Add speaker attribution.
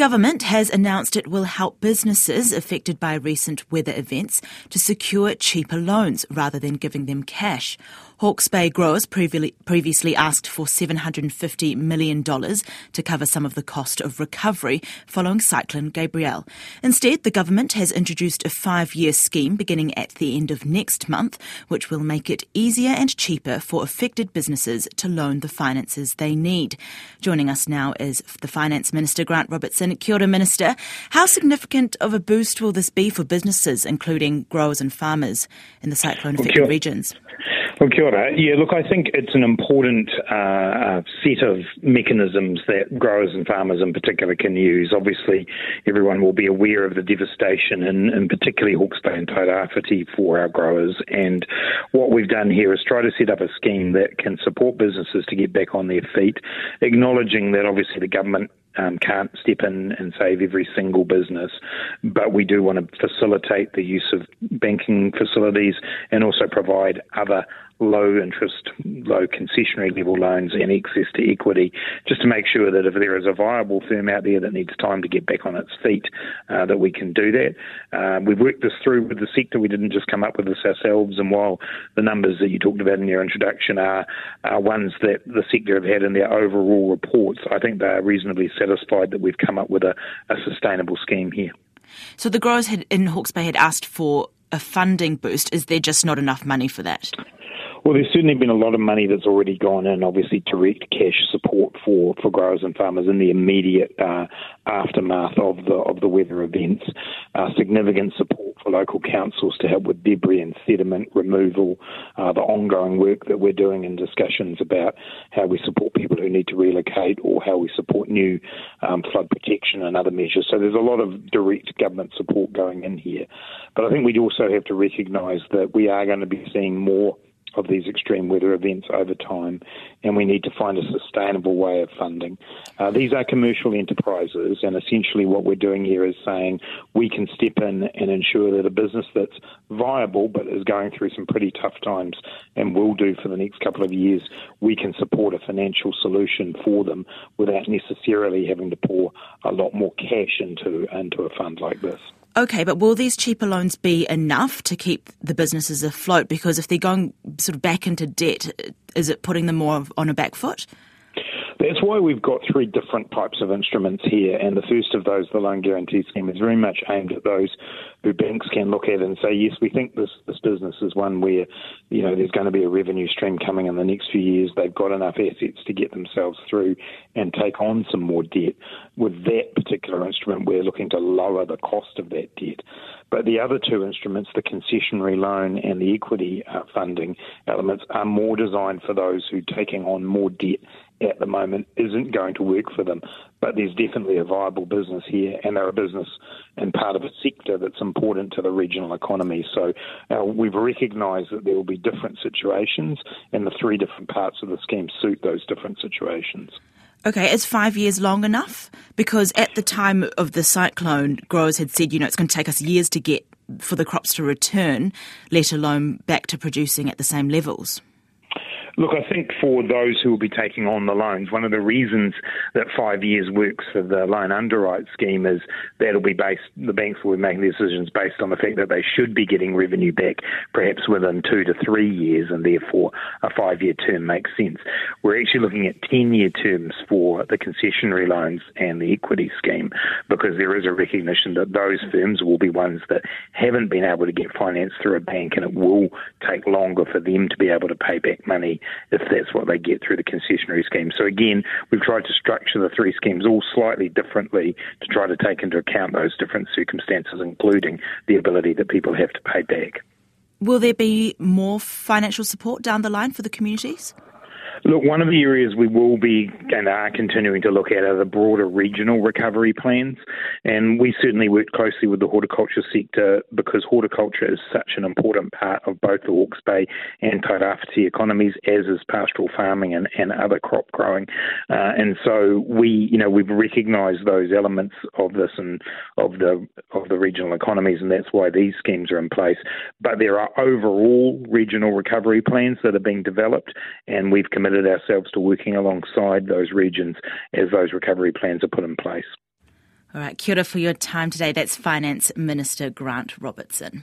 Speaker 1: government has announced it will help businesses affected by recent weather events to secure cheaper loans rather than giving them cash. Hawke's Bay growers previously asked for $750 million to cover some of the cost of recovery following Cyclone Gabrielle. Instead, the government has introduced a five year scheme beginning at the end of next month, which will make it easier and cheaper for affected businesses to loan the finances they need. Joining us now is the Finance Minister, Grant Robertson. Kia ora, Minister. How significant of a boost will this be for businesses, including growers and farmers in the cyclone affected regions?
Speaker 2: Well, kia ora. Yeah, look, I think it's an important uh, uh, set of mechanisms that growers and farmers in particular can use. Obviously, everyone will be aware of the devastation in, in particularly Hawke's Bay and Tairāwhiti for our growers. And what we've done here is try to set up a scheme that can support businesses to get back on their feet, acknowledging that obviously the government um, can't step in and save every single business, but we do want to facilitate the use of banking facilities and also provide other low interest, low concessionary level loans and access to equity, just to make sure that if there is a viable firm out there that needs time to get back on its feet, uh, that we can do that. Uh, we've worked this through with the sector. We didn't just come up with this ourselves. And while the numbers that you talked about in your introduction are, are ones that the sector have had in their overall reports, I think they are reasonably satisfied that we've come up with a, a sustainable scheme here.
Speaker 1: So the growers had, in Hawke's Bay had asked for a funding boost. Is there just not enough money for that?
Speaker 2: Well, there's certainly been a lot of money that's already gone in, obviously, direct cash support for, for growers and farmers in the immediate uh, aftermath of the of the weather events. Uh, significant support for local councils to help with debris and sediment removal. Uh, the ongoing work that we're doing in discussions about how we support people who need to relocate or how we support new um, flood protection and other measures. So there's a lot of direct government support going in here. But I think we also have to recognise that we are going to be seeing more of these extreme weather events over time, and we need to find a sustainable way of funding. Uh, these are commercial enterprises, and essentially what we're doing here is saying we can step in and ensure that a business that's viable but is going through some pretty tough times and will do for the next couple of years, we can support a financial solution for them without necessarily having to pour a lot more cash into into a fund like this.
Speaker 1: Okay, but will these cheaper loans be enough to keep the businesses afloat? Because if they're going sort of back into debt, is it putting them more on a back foot?
Speaker 2: That's why we've got three different types of instruments here. And the first of those, the loan guarantee scheme, is very much aimed at those who banks can look at and say, yes, we think this, this business is one where, you know, there's going to be a revenue stream coming in the next few years. They've got enough assets to get themselves through and take on some more debt. With that particular instrument, we're looking to lower the cost of that debt. But the other two instruments, the concessionary loan and the equity uh, funding elements, are more designed for those who are taking on more debt at the moment isn't going to work for them. But there's definitely a viable business here, and they're a business and part of a sector that's important to the regional economy. So uh, we've recognised that there will be different situations, and the three different parts of the scheme suit those different situations.
Speaker 1: Okay, is five years long enough? Because at the time of the cyclone, growers had said, you know, it's going to take us years to get for the crops to return, let alone back to producing at the same levels.
Speaker 2: Look, I think for those who will be taking on the loans, one of the reasons that five years works for the loan underwrite scheme is that'll be based, the banks will be making decisions based on the fact that they should be getting revenue back perhaps within two to three years, and therefore a five year term makes sense. We're actually looking at 10 year terms for the concessionary loans and the equity scheme because there is a recognition that those firms will be ones that haven't been able to get finance through a bank, and it will take longer for them to be able to pay back money if that's what they get through the concessionary scheme. So again, we've tried to structure the three schemes all slightly differently to try to take into account those different circumstances, including the ability that people have to pay back.
Speaker 1: Will there be more financial support down the line for the communities?
Speaker 2: Look, one of the areas we will be and are continuing to look at are the broader regional recovery plans. And we certainly work closely with the horticulture sector because horticulture is such an important part of both the Hawke's Bay and Tairāwhiti economies, as is pastoral farming and, and other crop growing. Uh, and so we, you know, we've recognised those elements of this and of the of the regional economies, and that's why these schemes are in place. But there are overall regional recovery plans that are being developed, and we've committed ourselves to working alongside those regions as those recovery plans are put in place.
Speaker 1: All right, kia for your time today. That's Finance Minister Grant Robertson.